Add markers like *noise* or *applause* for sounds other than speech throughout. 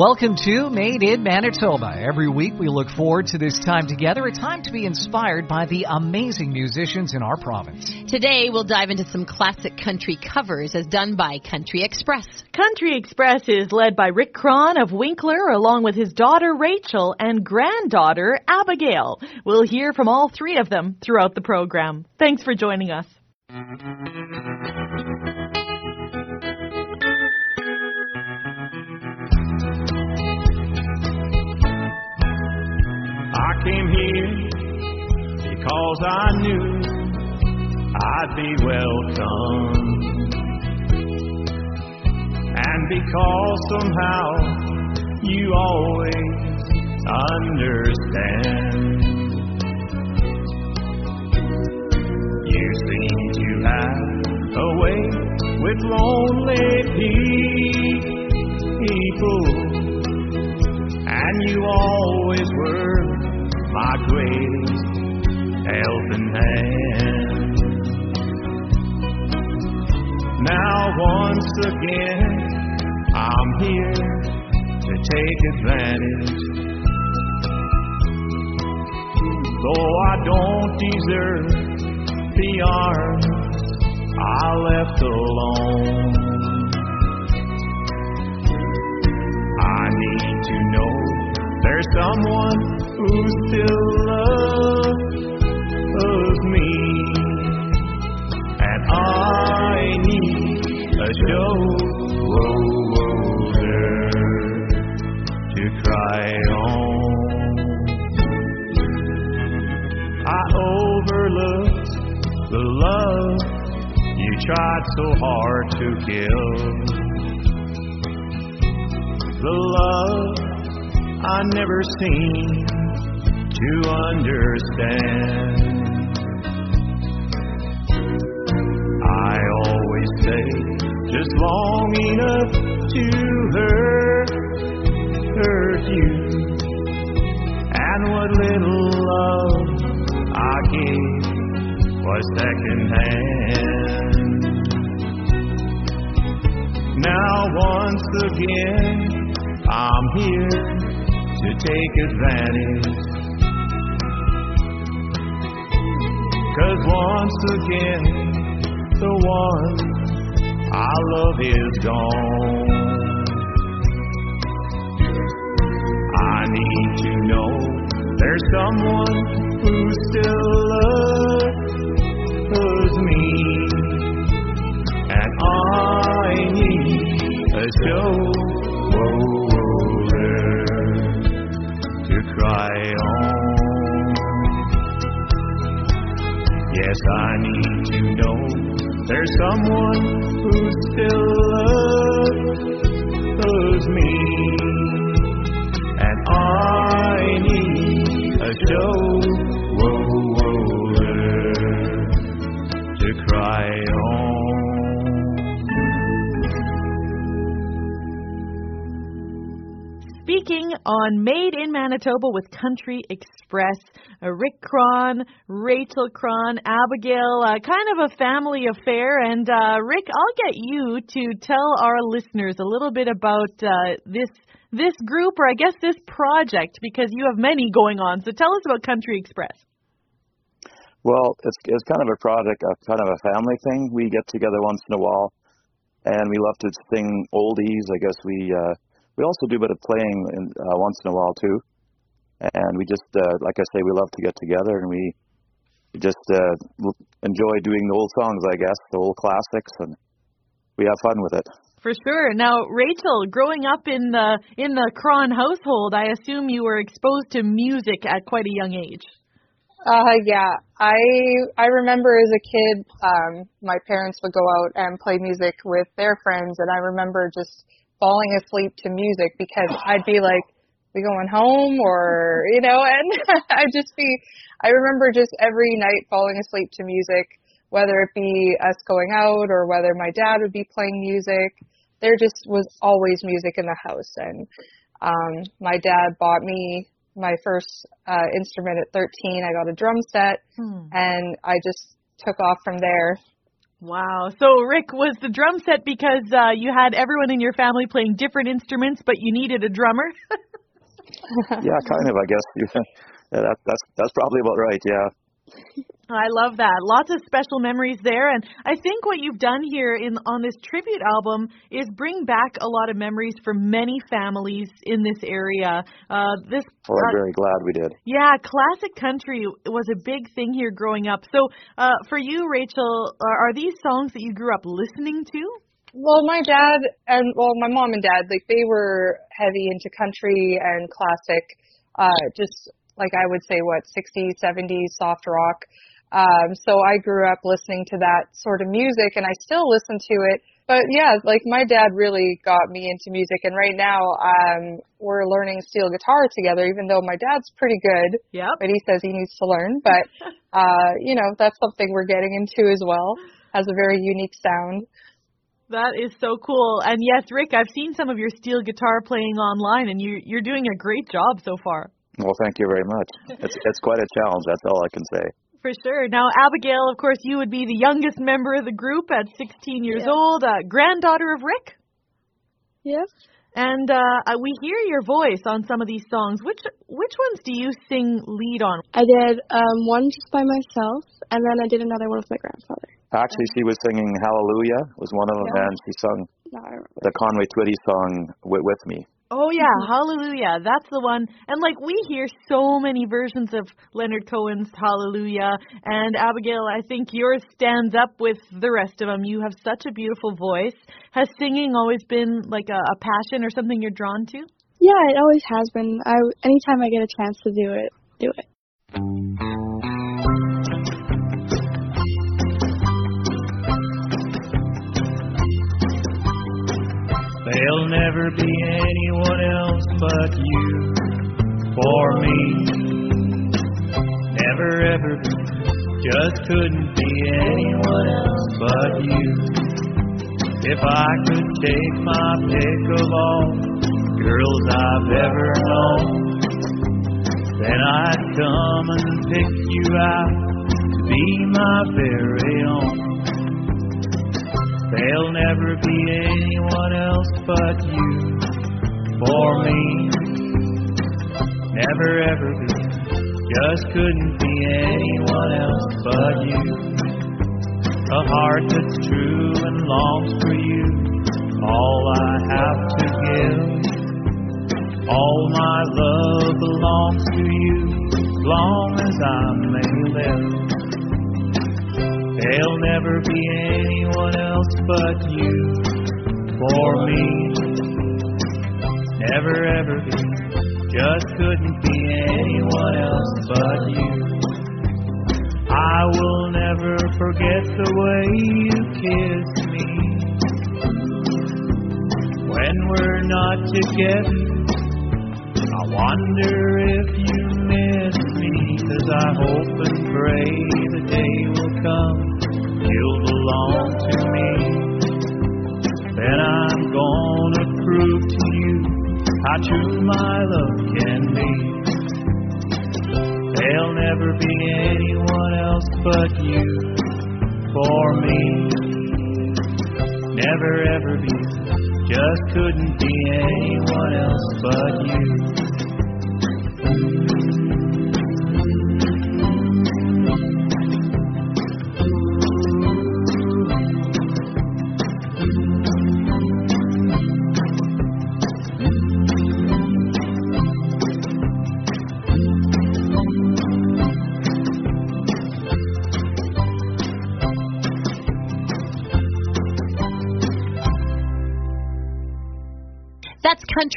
Welcome to Made in Manitoba. Every week we look forward to this time together, a time to be inspired by the amazing musicians in our province. Today we'll dive into some classic country covers as done by Country Express. Country Express is led by Rick Cron of Winkler along with his daughter Rachel and granddaughter Abigail. We'll hear from all three of them throughout the program. Thanks for joining us. Came here because I knew I'd be welcome. And because somehow you always understand. You seem to have a way with lonely people. And you always were my greatest helping hand. Now, once again, I'm here to take advantage. Though I don't deserve the arms I left alone. I need to know there's someone who still loves me, and I need a shoulder to cry on. I overlooked the love you tried so hard to kill. The love I never seen to understand. I always say just long enough to hurt, hurt you. And what little love I gave was secondhand. Now once again, I'm here to take advantage. Cause once again, the one I love is gone. I need to know there's someone who still loves there's Manitoba with Country Express, uh, Rick Cron, Rachel Cron, Abigail, uh, kind of a family affair. And uh, Rick, I'll get you to tell our listeners a little bit about uh, this this group, or I guess this project, because you have many going on. So tell us about Country Express. Well, it's it's kind of a project, a kind of a family thing. We get together once in a while, and we love to sing oldies. I guess we uh, we also do a bit of playing in, uh, once in a while too. And we just, uh, like I say, we love to get together and we, we just uh, enjoy doing the old songs, I guess, the old classics, and we have fun with it. For sure. Now, Rachel, growing up in the in the Cron household, I assume you were exposed to music at quite a young age. Uh yeah. I I remember as a kid, um, my parents would go out and play music with their friends and I remember just falling asleep to music because I'd be like, We going home or you know, and *laughs* I'd just be I remember just every night falling asleep to music, whether it be us going out or whether my dad would be playing music. There just was always music in the house and um my dad bought me my first uh instrument at 13. I got a drum set Hmm. and I just took off from there. Wow. So, Rick, was the drum set because uh, you had everyone in your family playing different instruments, but you needed a drummer? *laughs* *laughs* yeah, kind of. I guess. *laughs* yeah, that, that's that's probably about right. Yeah. I love that. Lots of special memories there, and I think what you've done here in on this tribute album is bring back a lot of memories for many families in this area. Uh, this. Well, I'm uh, very glad we did. Yeah, classic country was a big thing here growing up. So, uh, for you, Rachel, are, are these songs that you grew up listening to? Well, my dad and well, my mom and dad, like they were heavy into country and classic, uh, just like I would say, what 60s, 70s soft rock. Um, so I grew up listening to that sort of music, and I still listen to it. But yeah, like my dad really got me into music, and right now um, we're learning steel guitar together. Even though my dad's pretty good, yeah, but he says he needs to learn. But *laughs* uh, you know, that's something we're getting into as well. Has a very unique sound. That is so cool. And yes, Rick, I've seen some of your steel guitar playing online, and you you're doing a great job so far. Well, thank you very much. It's it's quite a challenge. That's all I can say. *laughs* For sure. Now, Abigail, of course, you would be the youngest member of the group at 16 years Yeah. old, uh, granddaughter of Rick. Yes. And uh, uh, we hear your voice on some of these songs. Which which ones do you sing lead on? I did um, one just by myself, and then I did another one with my grandfather. Actually, she was singing Hallelujah was one of them, Yeah. and she sung No, the Conway Twitty song with, with me. Oh yeah, mm-hmm. Hallelujah. That's the one. And like we hear so many versions of Leonard Cohen's Hallelujah and Abigail, I think yours stands up with the rest of them. You have such a beautiful voice. Has singing always been like a, a passion or something you're drawn to? Yeah, it always has been. I anytime I get a chance to do it, do it. There'll never be anyone else but you for me. Never ever be, just couldn't be anyone else but you. If I could take my pick of all girls I've ever known, then I'd come and pick you out to be my very own. There'll never be but you for me. Never ever be, just couldn't be anyone else but you. A heart that's true and longs for you, all I have to give. All my love belongs to you, long as I may live. There'll never be anyone else but you for me. Never ever be, just couldn't be anyone else but you. I will never forget the way you kiss me when we're not together. I wonder if you miss me, 'cause I hope and pray the day will come you'll belong gonna prove to you how true my love can be. There'll never be anyone else but you for me. Never ever be, just couldn't be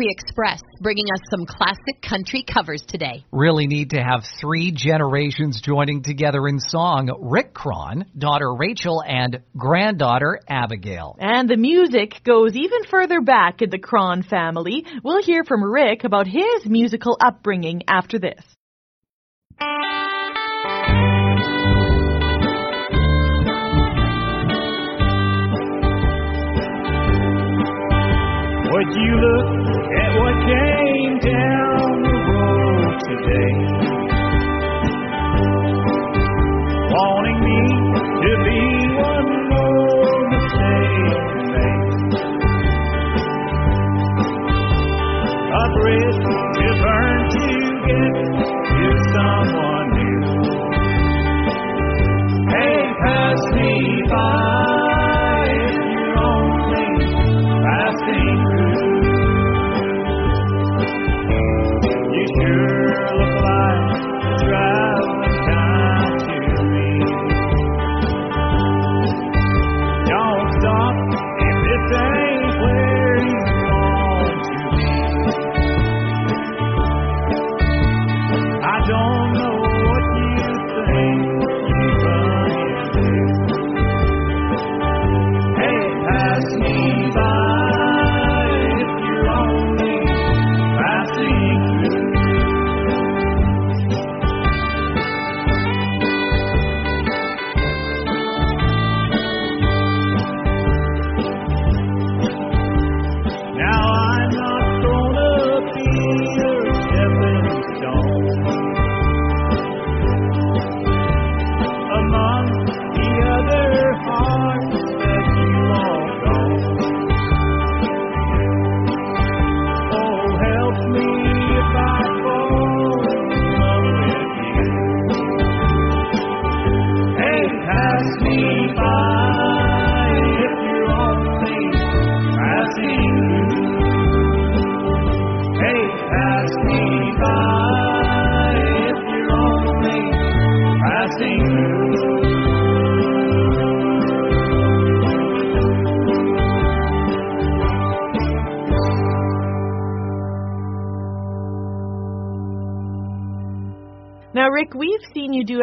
Country Express, bringing us some classic country covers today. Really need to have three generations joining together in song. Rick Cron, daughter Rachel, and granddaughter Abigail. And the music goes even further back in the Cron family. We'll hear from Rick about his musical upbringing after this. Would you look at what came down the road today?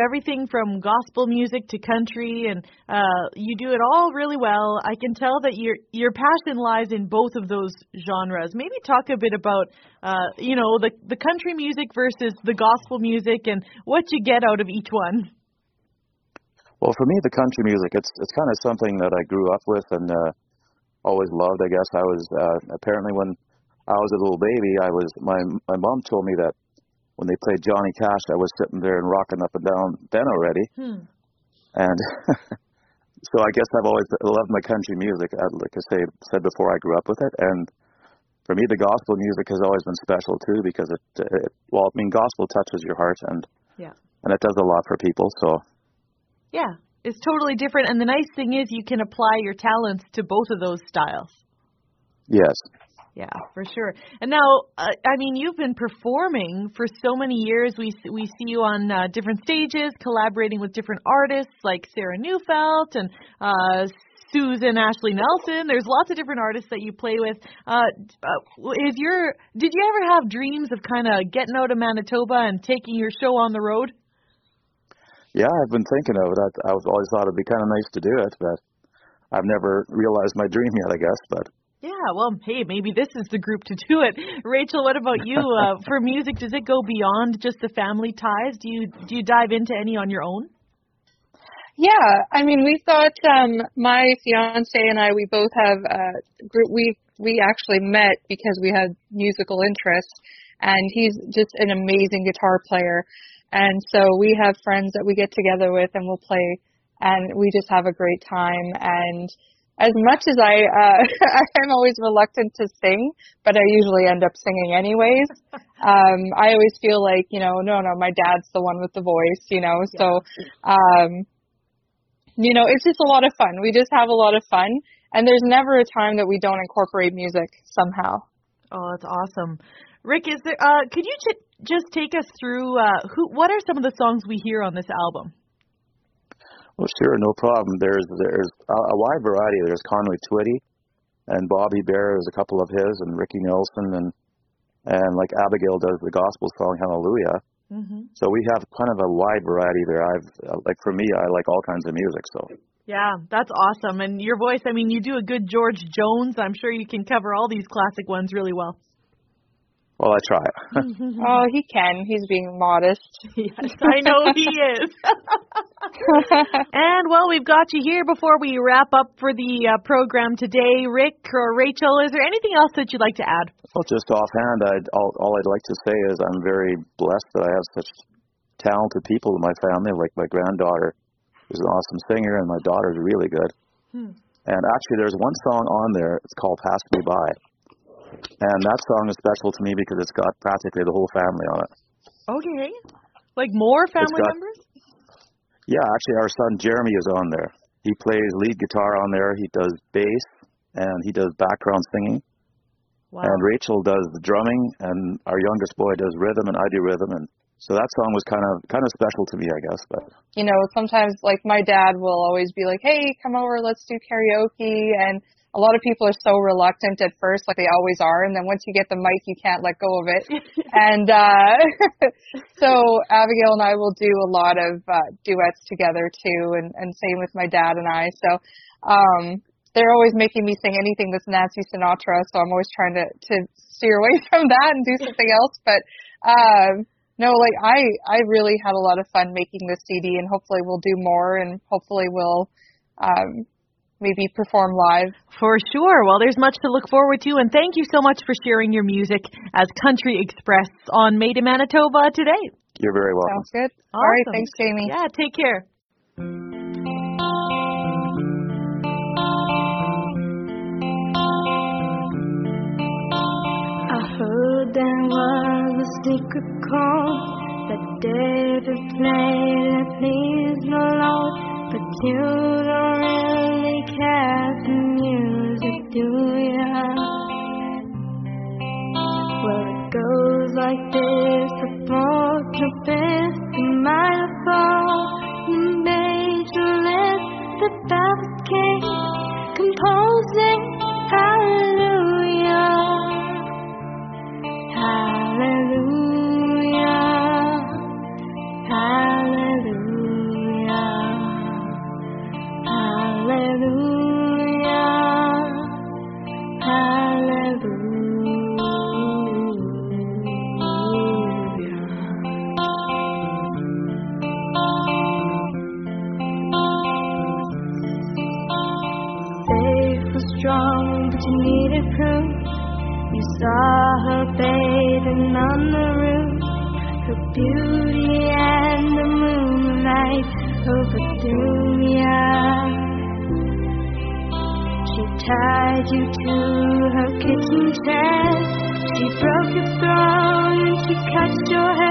Everything from gospel music to country, and uh, you do it all really well. I can tell that your your passion lies in both of those genres. Maybe talk a bit about, uh, you know, the the country music versus the gospel music, and what you get out of each one. Well, for me, the country music, it's it's kind of something that I grew up with and uh, always loved. I guess I was uh, apparently when I was a little baby, I was my my mom told me that when they played Johnny Cash, I was sitting there and rocking up and down then already. Hmm. And *laughs* so I guess I've always loved my country music. Like I say, said before, I grew up with it, and for me, the gospel music has always been special too because it, it well, I mean, gospel touches your heart and Yeah. and it does a lot for people. So Yeah, it's totally different, and the nice thing is you can apply your talents to both of those styles. yes, Yeah, for sure. And now, uh, I mean, you've been performing for so many years. We we see you on uh, different stages, collaborating with different artists like Sarah Neufeld and uh, Susan Ashley Nelson. There's lots of different artists that you play with. Uh, uh, is your did you ever have dreams of kind of getting out of Manitoba and taking your show on the road? yeah, I've been thinking of it. I, I've always thought it'd be kind of nice to do it, but I've never realized my dream yet. I guess, but Yeah, well, hey, maybe this is the group to do it. Rachel, what about you? Uh, *laughs* for music, does it go beyond just the family ties? Do you do you dive into any on your own? Yeah, I mean, we thought um, my fiance and I, we both have a group. We we actually met because we had musical interests, and he's just an amazing guitar player, and so we have friends that we get together with, and we'll play, and we just have a great time. And as much as I, uh, *laughs* I'm always reluctant to sing, but I usually end up singing anyways. *laughs* Um, I always feel like, you know, no, no, my dad's the one with the voice, you know. So, um, you know, it's just a lot of fun. We just have a lot of fun, and there's never a time that we don't incorporate music somehow. Oh, that's awesome. Rick, is there? Uh, could you j- just take us through uh, who? What are some of the songs we hear on this album? Well, sure, no problem. There's there's a, a wide variety. There's Conway Twitty, and Bobby Bare. There's a couple of his, and Ricky Nelson, and and like Abigail does the gospel song Hallelujah. Mm-hmm. So we have kind of a wide variety there. I've uh, like for me, I like all kinds of music. So Yeah, that's awesome. And your voice, I mean, you do a good George Jones. I'm sure you can cover all these classic ones really well. well, I try. *laughs* Oh, he can. He's being modest. yes, I know he is. *laughs* and well, we've got you here before we wrap up for the uh, program today. Rick or Rachel, is there anything else that you'd like to add? well, just offhand, I'd, all, all I'd like to say is I'm very blessed that I have such talented people in my family. Like my granddaughter is an awesome singer, and my daughter's really good. Hmm. And actually, there's one song on there. It's called "Pass Me By," and that song is special to me because it's got practically the whole family on it. Okay. Like more family got- members? Yeah, actually, our son Jeremy is on there. He plays lead guitar on there. He does bass and he does background singing. Wow. And Rachel does the drumming, and our youngest boy does rhythm, and I do rhythm. And so that song was kind of kind of special to me, I guess. But you know, sometimes like my dad will always be like, "Hey, come over, let's do karaoke." And a lot of people are so reluctant at first, like they always are, and then once you get the mic, you can't let go of it. *laughs* and uh *laughs* so Abigail and I will do a lot of uh duets together too, and and same with my dad and I. So um they're always making me sing anything that's Nancy Sinatra, so I'm always trying to to steer away *laughs* from that and do something else. But um no, like I I really had a lot of fun making this CD, and hopefully we'll do more, and hopefully we'll um, maybe perform live. For sure. Well, there's much to look forward to, and thank you so much for sharing your music as Country Express on Made in Manitoba today. you're very welcome. Sounds good. All right, thanks, Jamie. Yeah, take care. I heard there was a secret chord that David played that pleased the Lord, but you don't really care for music, do ya? Well, it goes like this: but you needed proof. You saw her bathing on the roof, her beauty and the moonlight overthrew ya. She tied you to her kitchen chair. She broke your throne and she cut your hair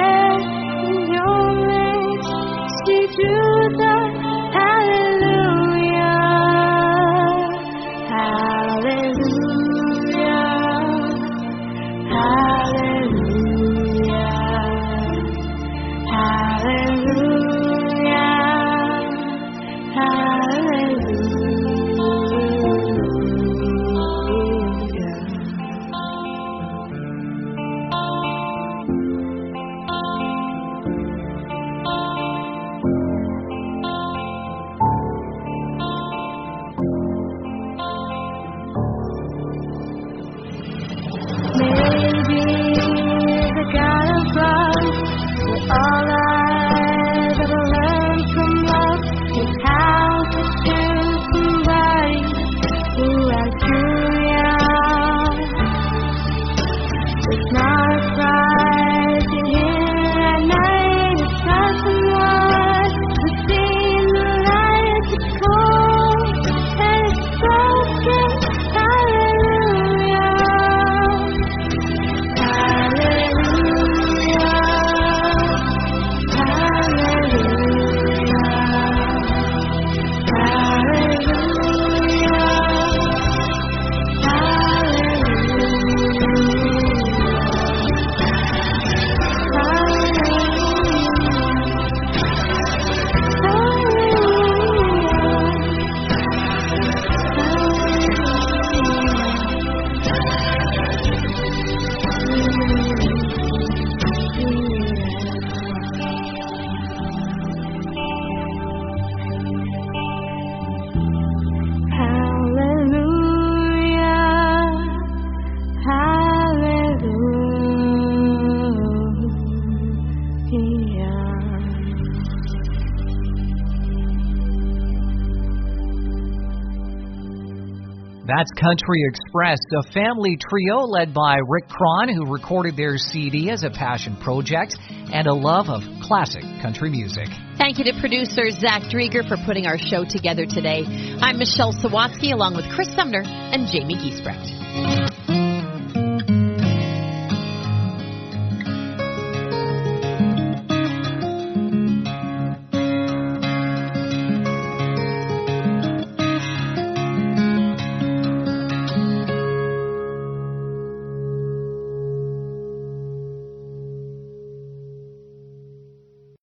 Country Express, a family trio led by Rick Cron, who recorded their CD as a passion project and a love of classic country music. Thank you to producer Zach Drieger for putting our show together today. I'm Michelle Sawatsky along with Chris Sumner and Jamie Giesbrecht.